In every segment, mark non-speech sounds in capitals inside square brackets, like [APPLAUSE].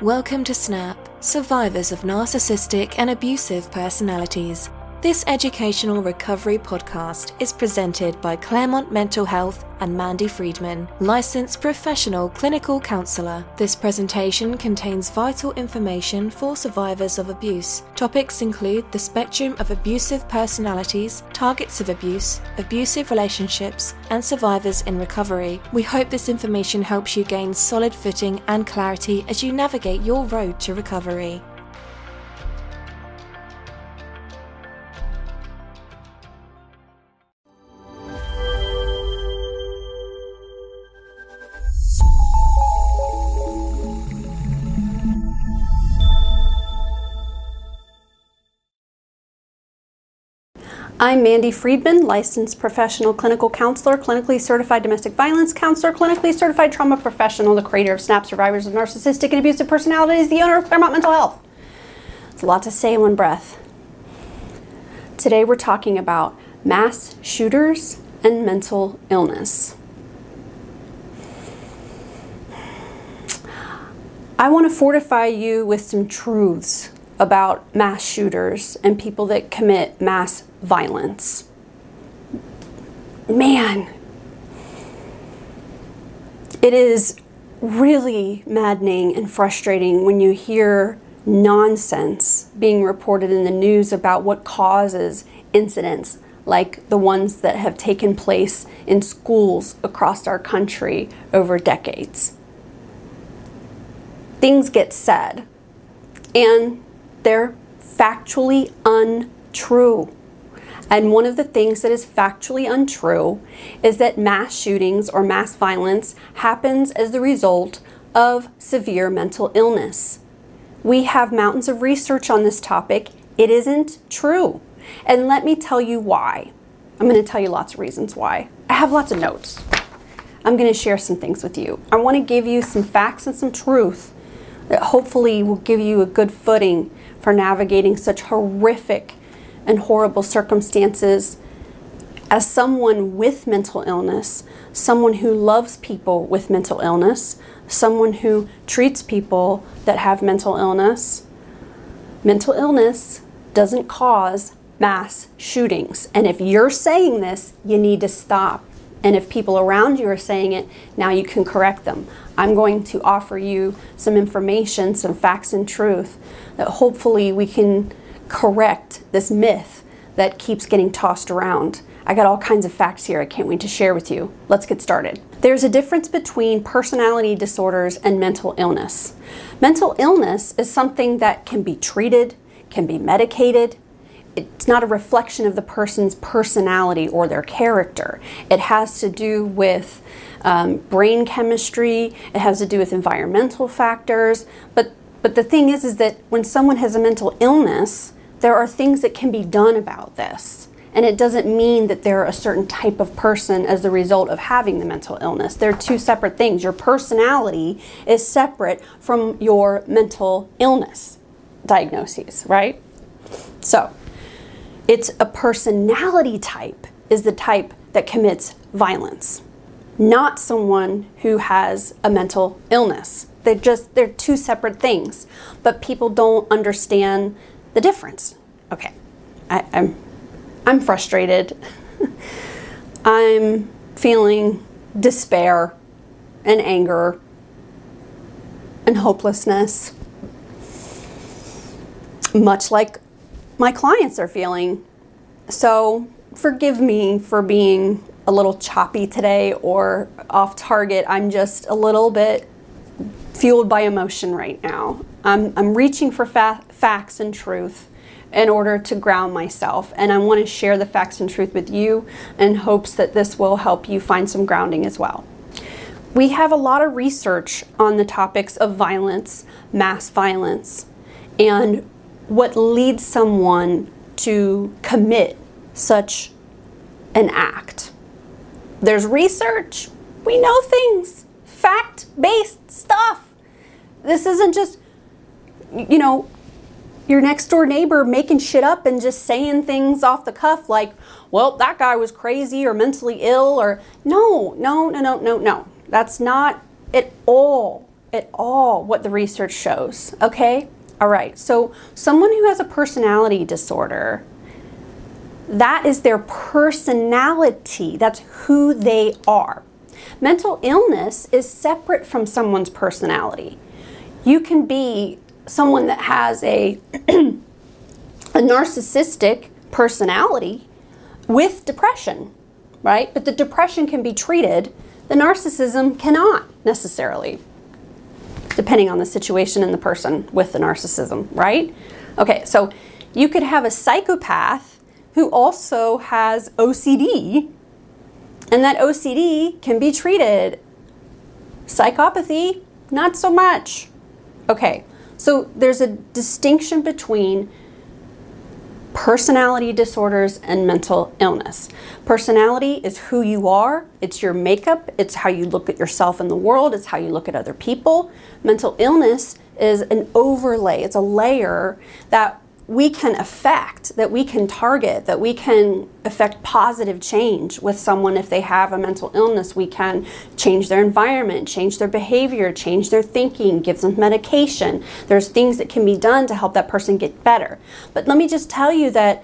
Welcome to SNAP, Survivors of Narcissistic and Abusive Personalities. This educational recovery podcast is presented by Claremont Mental Health and Mandy Friedman, licensed professional clinical counselor. This presentation contains vital information for survivors of abuse. Topics include the spectrum of abusive personalities, targets of abuse, abusive relationships, and survivors in recovery. We hope this information helps you gain solid footing and clarity as you navigate your road to recovery. I'm Mandy Friedman, licensed professional clinical counselor, clinically certified domestic violence counselor, clinically certified trauma professional, the creator of SNAP Survivors of Narcissistic and Abusive Personalities, the owner of Claremont Mental Health. It's a lot to say in one breath. Today we're talking about mass shooters and mental illness. I want to fortify you with some truths about mass shooters and people that commit mass violence. Man, it is really maddening and frustrating when you hear nonsense being reported in the news about what causes incidents like the ones that have taken place in schools across our country over decades. Things get said, and they're factually untrue. And one of the things that is factually untrue is that mass shootings or mass violence happens as the result of severe mental illness. We have mountains of research on this topic. It isn't true. And let me tell you why. I'm going to tell you lots of reasons why. I have lots of notes. I'm going to share some things with you. I want to give you some facts and some truth that hopefully will give you a good footing for navigating such horrific and horrible circumstances. As someone with mental illness, someone who loves people with mental illness, someone who treats people that have mental illness, mental illness doesn't cause mass shootings. And if you're saying this, you need to stop. And if people around you are saying it, now you can correct them. I'm going to offer you some information, some facts and truth that hopefully we can correct this myth that keeps getting tossed around. I got all kinds of facts here I can't wait to share with you. Let's get started. There's a difference between personality disorders and mental illness. Mental illness is something that can be treated, can be medicated, it's not a reflection of the person's personality or their character. It has to do with um, brain chemistry. It has to do with environmental factors. But but the thing is, is that when someone has a mental illness, there are things that can be done about this. And it doesn't mean that they're a certain type of person as the result of having the mental illness. They're two separate things. Your personality is separate from your mental illness diagnoses, right? So, it's a personality type is the type that commits violence, not someone who has a mental illness. They're just they're two separate things, but people don't understand the difference. Okay, I, I'm I'm frustrated. [LAUGHS] I'm feeling despair and anger and hopelessness, much like my clients are feeling. So forgive me for being a little choppy today or off target. I'm just a little bit fueled by emotion right now. I'm, I'm reaching for fa- facts and truth in order to ground myself. And I want to share the facts and truth with you in hopes that this will help you find some grounding as well. We have a lot of research on the topics of violence, mass violence, and what leads someone to commit such an act. There's research, we know things, fact based stuff. This isn't just, you know, your next door neighbor making shit up and just saying things off the cuff like, well, that guy was crazy or mentally ill or no, no, no, no, no, no. That's not at all at all what the research shows, okay? All right, so someone who has a personality disorder, that is their personality, that's who they are. Mental illness is separate from someone's personality. You can be someone that has a, [CLEARS THROAT] a narcissistic personality with depression, right? But the depression can be treated, the narcissism cannot necessarily, depending on the situation and the person with the narcissism, right? Okay, so you could have a psychopath who also has OCD, and that OCD can be treated. Psychopathy, not so much. Okay, so there's a distinction between personality disorders and mental illness. Personality is who you are, it's your makeup, it's how you look at yourself in the world, it's how you look at other people. Mental illness is an overlay, it's a layer that we can affect, that we can target, that we can affect positive change with someone if they have a mental illness. We can change their environment, change their behavior, change their thinking, give them medication. There's things that can be done to help that person get better. But let me just tell you that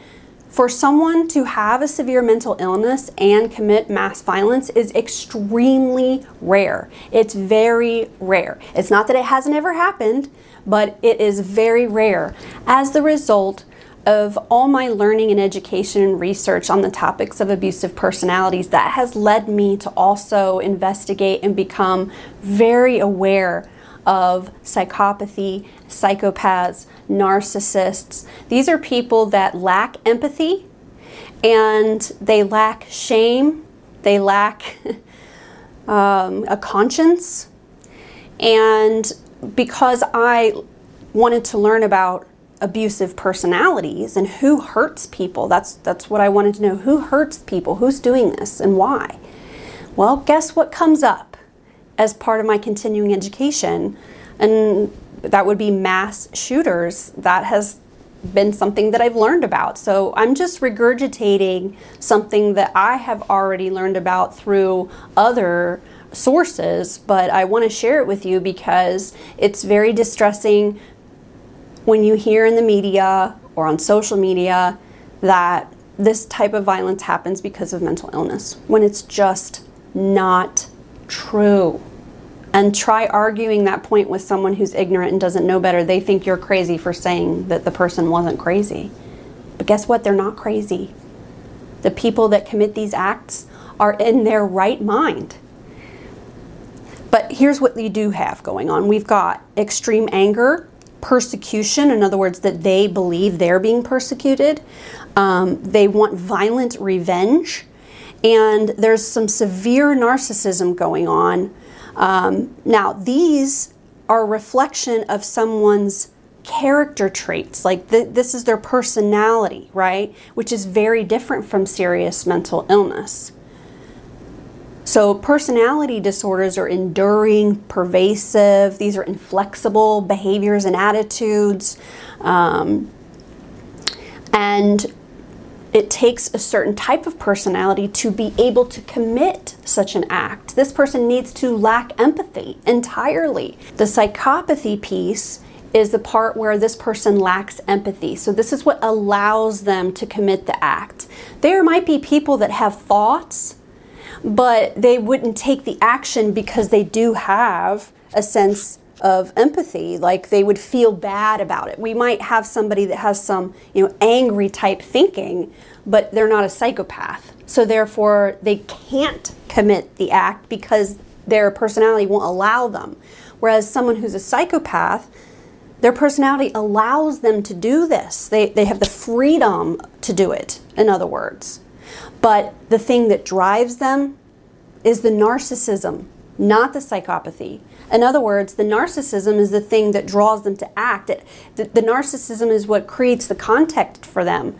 for someone to have a severe mental illness and commit mass violence is extremely rare. It's very rare. It's not that it hasn't ever happened, but it is very rare. As the result of all my learning and education and research on the topics of abusive personalities, that has led me to also investigate and become very aware of psychopathy, psychopaths, narcissists. These are people that lack empathy and they lack shame, they lack [LAUGHS] um, a conscience. And because I wanted to learn about abusive personalities and who hurts people, that's, that's what I wanted to know. Who hurts people? Who's doing this and why? Well, guess what comes up as part of my continuing education? And that would be mass shooters. That has been something that I've learned about. So I'm just regurgitating something that I have already learned about through other sources, but I want to share it with you because it's very distressing when you hear in the media or on social media that this type of violence happens because of mental illness when it's just not true and try arguing that point with someone who's ignorant and doesn't know better. They think you're crazy for saying that the person wasn't crazy. But guess what? They're not crazy. The people that commit these acts are in their right mind. But here's what you do have going on we've got extreme anger, persecution, in other words, that they believe they're being persecuted, um, they want violent revenge, and there's some severe narcissism going on um, now, these are reflection of someone's character traits. Like th- this is their personality, right? Which is very different from serious mental illness. So, personality disorders are enduring, pervasive. These are inflexible behaviors and attitudes. Um, and it takes a certain type of personality to be able to commit such an act. This person needs to lack empathy entirely. The psychopathy piece is the part where this person lacks empathy. So, this is what allows them to commit the act. There might be people that have thoughts, but they wouldn't take the action because they do have a sense of empathy. Like they would feel bad about it. We might have somebody that has some you know angry type thinking but they're not a psychopath. So therefore they can't commit the act because their personality won't allow them. Whereas someone who's a psychopath their personality allows them to do this. They, they have the freedom to do it in other words but the thing that drives them is the narcissism not the psychopathy in other words, the narcissism is the thing that draws them to act. It, the, the narcissism is what creates the context for them.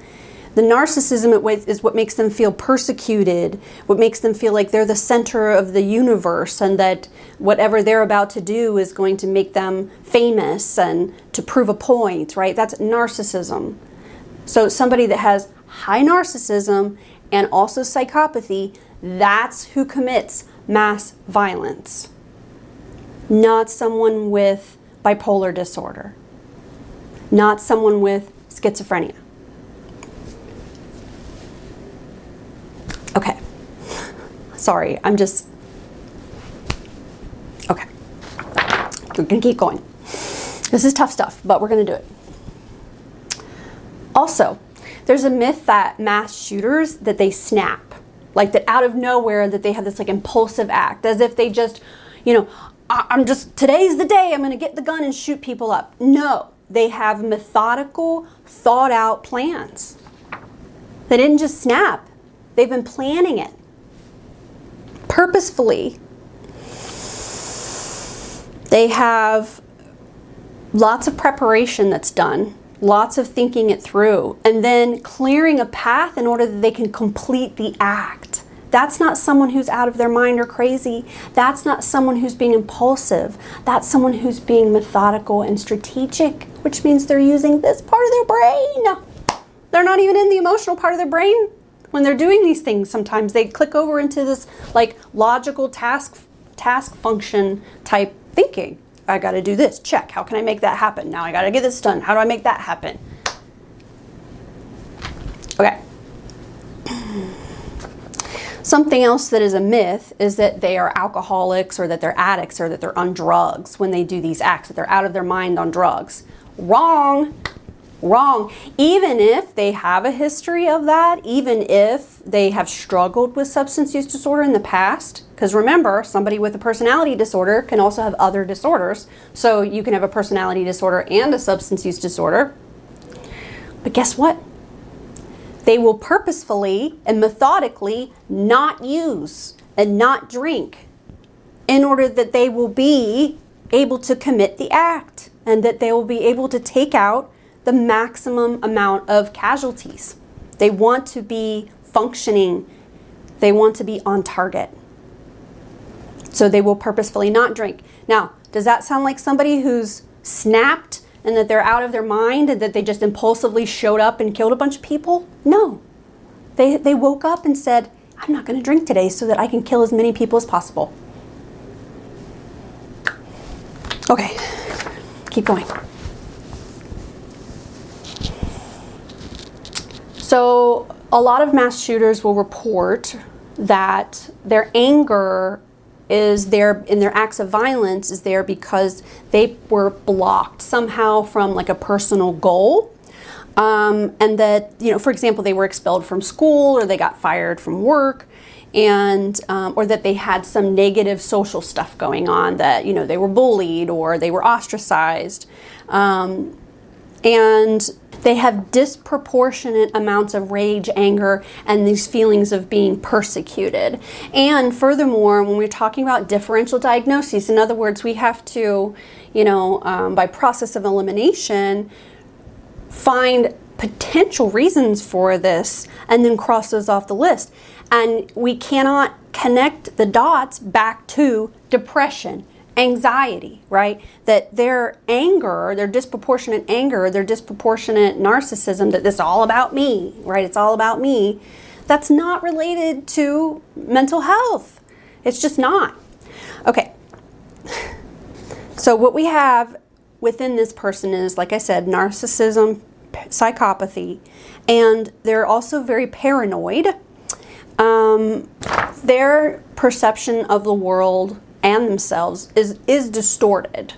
The narcissism is what makes them feel persecuted, what makes them feel like they're the center of the universe and that whatever they're about to do is going to make them famous and to prove a point, right? That's narcissism. So, somebody that has high narcissism and also psychopathy, that's who commits mass violence. not someone with bipolar disorder, not someone with schizophrenia. Okay. [LAUGHS] Sorry, I'm just. Okay. We're going to keep going. This is tough stuff, but we're going to do it. Also, there's a myth that mass shooters that they snap, like that out of nowhere that they have this like impulsive act, as if they just, you know, I'm just today's the day I'm going to get the gun and shoot people up. No, they have methodical, thought out plans. They didn't just snap. They've been planning it purposefully. They have lots of preparation that's done, lots of thinking it through, and then clearing a path in order that they can complete the act. That's not someone who's out of their mind or crazy. That's not someone who's being impulsive. That's someone who's being methodical and strategic, which means they're using this part of their brain. They're not even in the emotional part of their brain when they're doing these things sometimes they click over into this like logical task task function type thinking i got to do this. Check. How can i make that happen? Now i got to get this done. How do i make that happen? Okay. Something else that is a myth is that they are alcoholics or that they're addicts or that they're on drugs when they do these acts, that they're out of their mind on drugs. Wrong wrong. Even if they have a history of that, even if they have struggled with substance use disorder in the past, because remember, somebody with a personality disorder can also have other disorders. So you can have a personality disorder and a substance use disorder. But guess what? They will purposefully and methodically not use and not drink in order that they will be able to commit the act and that they will be able to take out the maximum amount of casualties. They want to be functioning, they want to be on target. So they will purposefully not drink. Now, does that sound like somebody who's snapped and that they're out of their mind and that they just impulsively showed up and killed a bunch of people? No. They, they woke up and said, I'm not going to drink today so that I can kill as many people as possible. Okay, keep going. So, a lot of mass shooters will report that their anger is there in their acts of violence is there because they were blocked somehow from like a personal goal. Um, and that, you know, for example, they were expelled from school or they got fired from work and um, or that they had some negative social stuff going on that you know they were bullied or they were ostracized um, and they have disproportionate amounts of rage, anger, and these feelings of being persecuted. And furthermore, when we're talking about differential diagnoses, in other words, we have to, you know, um, by process of elimination, find potential reasons for this and then cross those off the list. And we cannot connect the dots back to depression anxiety, right? That their anger, their disproportionate anger, their disproportionate narcissism, that this is all about me, right? It's all about me. That's not related to mental health. It's just not. Okay. So, what we have within this person is, like I said, narcissism, psychopathy, and they're also very paranoid. Um, their perception of the world and themselves is is distorted.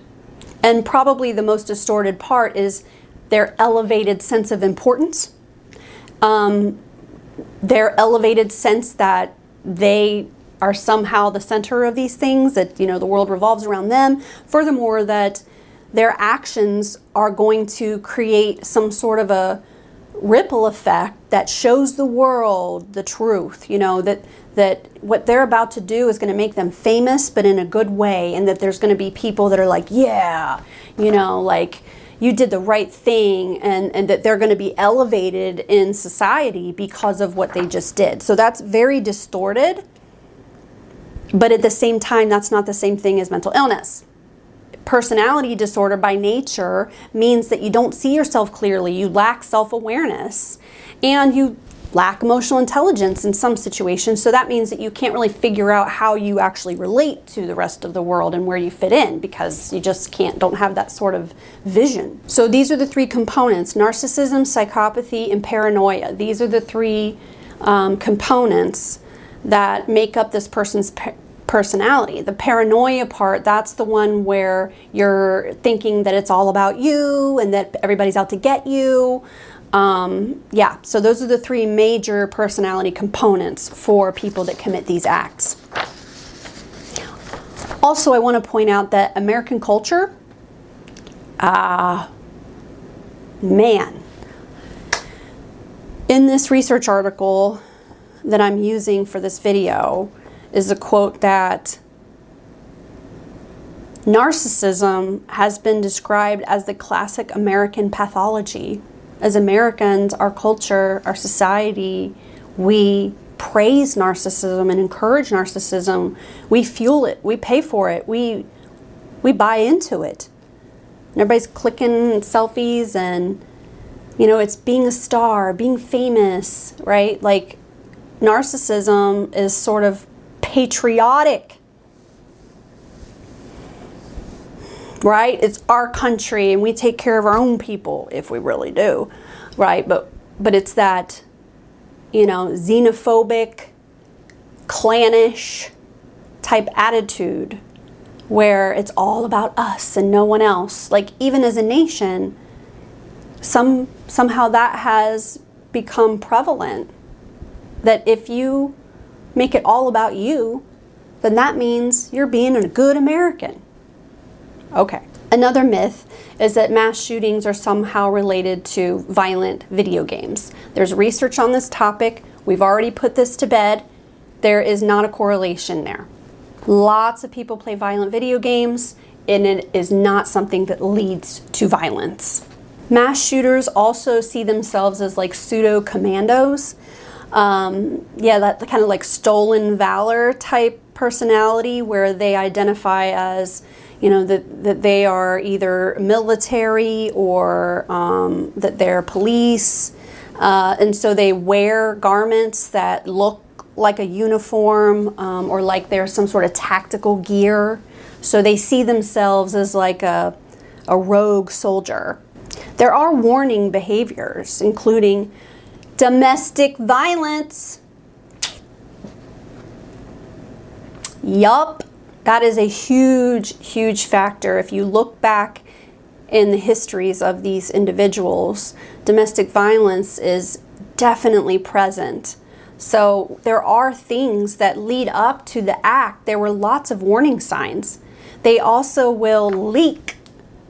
And probably the most distorted part is their elevated sense of importance, um, their elevated sense that they are somehow the center of these things, that you know the world revolves around them. Furthermore, that their actions are going to create some sort of a ripple effect that shows the world the truth you know that that what they're about to do is going to make them famous but in a good way and that there's going to be people that are like yeah you know like you did the right thing and, and that they're going to be elevated in society because of what they just did. So that's very distorted but at the same time that's not the same thing as mental illness personality disorder by nature means that you don't see yourself clearly, you lack self awareness, and you lack emotional intelligence in some situations. So that means that you can't really figure out how you actually relate to the rest of the world and where you fit in because you just can't, don't have that sort of vision. So these are the three components narcissism, psychopathy, and paranoia. These are the three um, components that make up this person's personality. The paranoia part, that's the one where you're thinking that it's all about you and that everybody's out to get you. Um, yeah, so those are the three major personality components for people that commit these acts. Also, I want to point out that American culture, ah, uh, man, in this research article that I'm using for this video is a quote that narcissism has been described as the classic American pathology as Americans, our culture, our society, we praise narcissism and encourage narcissism. We fuel it. We pay for it. We we buy into it. And everybody's clicking selfies and you know, it's being a star, being famous, right? Like narcissism is sort of patriotic. right? It's our country and we take care of our own people if we really do, right? But but it's that you know, xenophobic, clannish type attitude where it's all about us and no one else. Like even as a nation, some somehow that has become prevalent that if you make it all about you, then that means you're being a good American. Okay. Another myth is that mass shootings are somehow related to violent video games. There's research on this topic. We've already put this to bed. There is not a correlation there. Lots of people play violent video games, and it is not something that leads to violence. Mass shooters also see themselves as like pseudo commandos. Um, yeah, that kind of like stolen valor type personality where they identify as you know that, that they are either military or um, that they're police. Uh, and so they wear garments that look like a uniform um, or like they're some sort of tactical gear. So they see themselves as like a, a rogue soldier. There are warning behaviors including domestic violence yup that is a huge, huge factor. If you look back in the histories of these individuals, domestic violence is definitely present. So there are things that lead up to the act. There were lots of warning signs. They also will leak,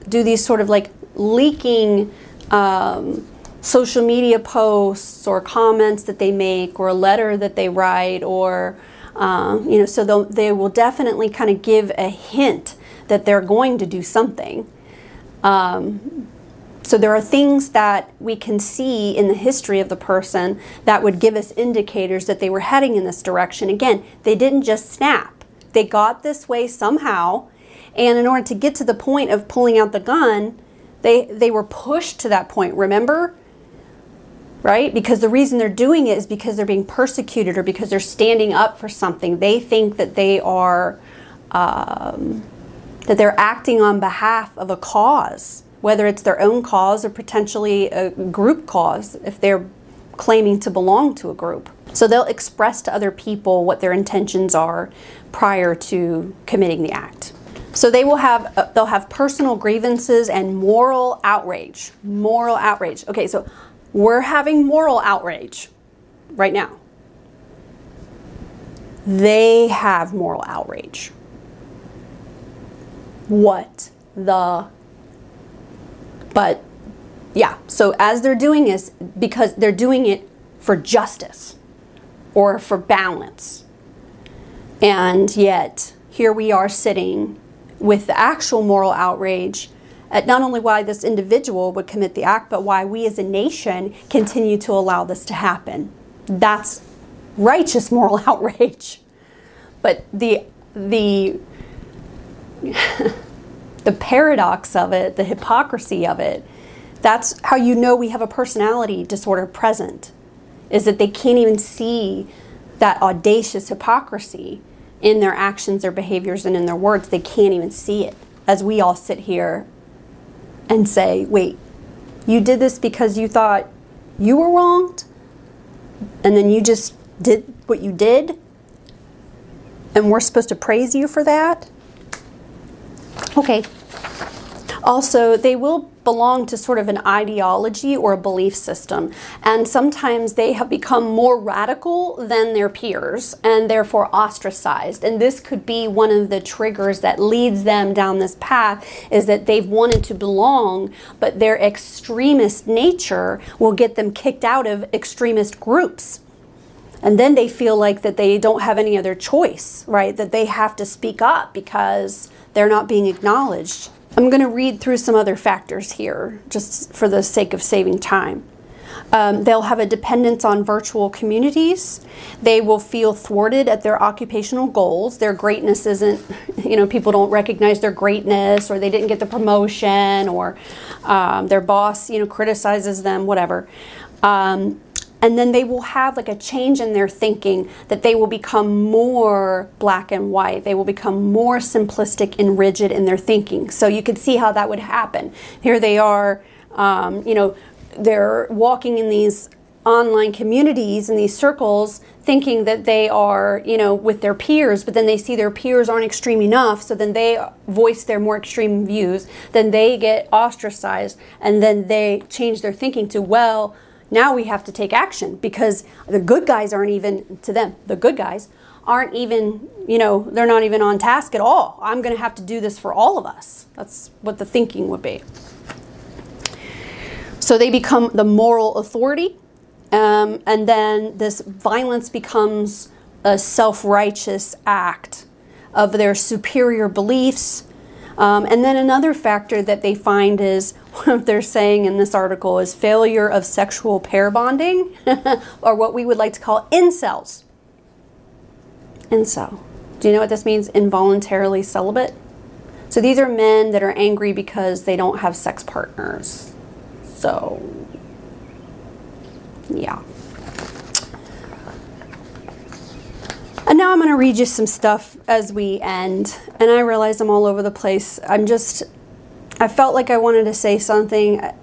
do these sort of like leaking um, social media posts or comments that they make or a letter that they write or um, you know, so they will definitely kind of give a hint that they're going to do something. Um, so there are things that we can see in the history of the person that would give us indicators that they were heading in this direction. Again, they didn't just snap. They got this way somehow, and in order to get to the point of pulling out the gun, they they were pushed to that point. Remember? Right? Because the reason they're doing it is because they're being persecuted or because they're standing up for something. They think that they are um, that they're acting on behalf of a cause, whether it's their own cause or potentially a group cause if they're claiming to belong to a group. So they'll express to other people what their intentions are prior to committing the act. So they will have uh, they'll have personal grievances and moral outrage. Moral outrage. Okay, so we're having moral outrage right now. They have moral outrage. What the? But yeah, so as they're doing this, because they're doing it for justice or for balance. And yet, here we are sitting with the actual moral outrage at not only why this individual would commit the act, but why we as a nation continue to allow this to happen. That's righteous moral [LAUGHS] outrage. But the the [LAUGHS] the paradox of it, the hypocrisy of it, that's how you know we have a personality disorder present. is that they can't even see that audacious hypocrisy in their actions, their behaviors, and in their words. They can't even see it. As we all sit here and say, wait, you did this because you thought you were wronged? And then you just did what you did? And we're supposed to praise you for that? Okay. Also, they will belong to sort of an ideology or a belief system, and sometimes they have become more radical than their peers and therefore ostracized. And this could be one of the triggers that leads them down this path is that they've wanted to belong, but their extremist nature will get them kicked out of extremist groups. And then they feel like that they don't have any other choice right? That they have to speak up because they're not being acknowledged I'm going to read through some other factors here, just for the sake of saving time. Um, they'll have a dependence on virtual communities. They will feel thwarted at their occupational goals. Their greatness isn't, [LAUGHS] you know, people don't recognize their greatness, or they didn't get the promotion, or um, their boss, you know, criticizes them, whatever. Um, and then they will have like a change in their thinking that they will become more black and white. They will become more simplistic and rigid in their thinking. So you could see how that would happen. Here they are um, you know they're walking in these online communities and these circles thinking that they are you know with their peers but then they see their peers aren't extreme enough so then they voice their more extreme views. Then they get ostracized and then they change their thinking to well now we have to take action because the good guys aren't even, to them, the good guys aren't even, you know, they're not even on task at all. I'm going to have to do this for all of us. That's what the thinking would be. So they become the moral authority, um, and then this violence becomes a self righteous act of their superior beliefs um, and then another factor that they find is [LAUGHS] what they're saying in this article is failure of sexual pair bonding, [LAUGHS] or what we would like to call incels. Incel. Do you know what this means? Involuntarily celibate. So these are men that are angry because they don't have sex partners. So, yeah. And now I'm going to read you some stuff as we end. And I realize I'm all over the place. I'm just, I felt like I wanted to say something. I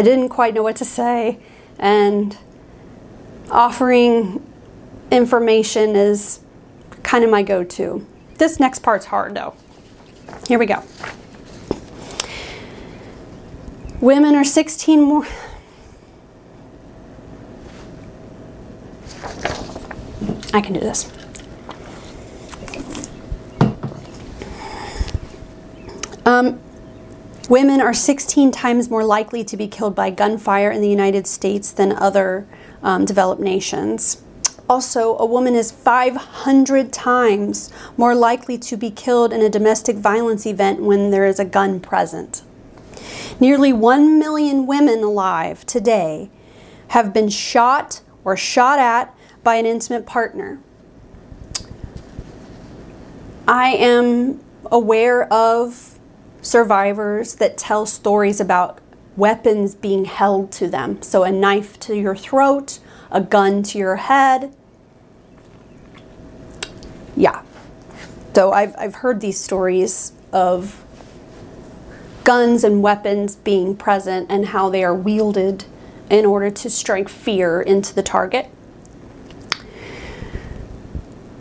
didn't quite know what to say. And offering information is kind of my go to. This next part's hard though. Here we go. Women are 16 more. I can do this. Um, women are 16 times more likely to be killed by gunfire in the United States than other um, developed nations. Also, a woman is 500 times more likely to be killed in a domestic violence event when there is a gun present. Nearly 1 million women alive today have been shot or shot at by an intimate partner. I am aware of survivors that tell stories about weapons being held to them. So, a knife to your throat, a gun to your head. Yeah. So, I've, I've heard these stories of guns and weapons being present and how they are wielded in order to strike fear into the target.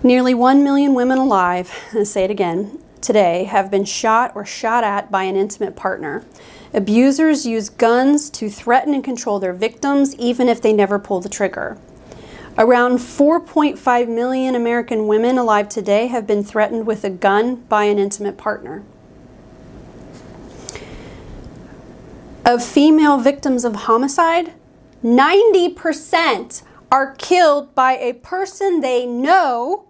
Nearly 1 million women alive, I'll [LAUGHS] say it again, today have been shot or shot at by an intimate partner. Abusers use guns to threaten and control their victims, even if they never pull the trigger. Around 4.5 million American women alive today have been threatened with a gun by an intimate partner. Of female victims of homicide, 90% are killed by a person they know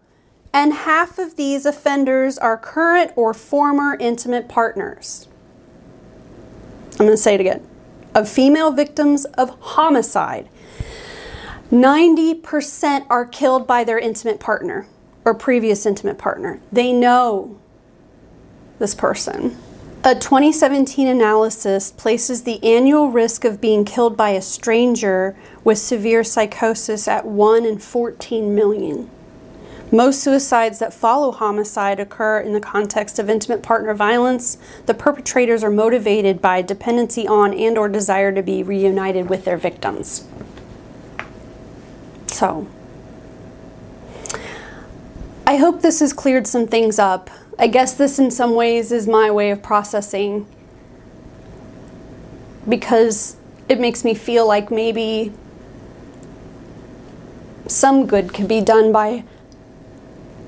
and half of these offenders are current or former intimate partners. I'm going to say it again. Of female victims of homicide, 90% are killed by their intimate partner or previous intimate partner. They know this person. A 2017 analysis places the annual risk of being killed by a stranger with severe psychosis at 1 in 14 million. Most suicides that follow homicide occur in the context of intimate partner violence. The perpetrators are motivated by dependency on and or desire to be reunited with their victims. So, I hope this has cleared some things up. I guess this in some ways is my way of processing because it makes me feel like maybe some good could be done by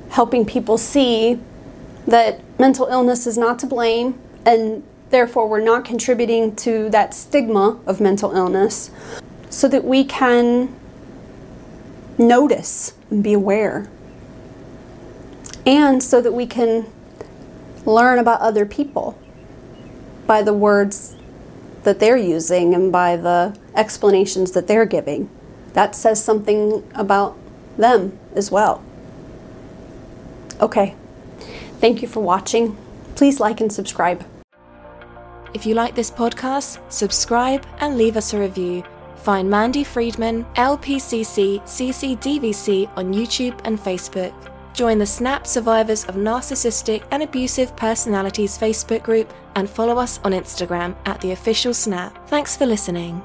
helping people see that mental illness is not to blame and therefore we're not contributing to that stigma of mental illness so that we can notice and be aware and so that we can learn about other people by the words that they're using and by the explanations that they're giving. That says something about them as well. Okay. Thank you for watching. Please like and subscribe. If you like this podcast, subscribe and leave us a review. Find Mandy Friedman, LPCC CCDVC on YouTube and Facebook. Join the SNAP Survivors of Narcissistic and Abusive Personalities Facebook group and follow us on Instagram at the official SNAP. Thanks for listening.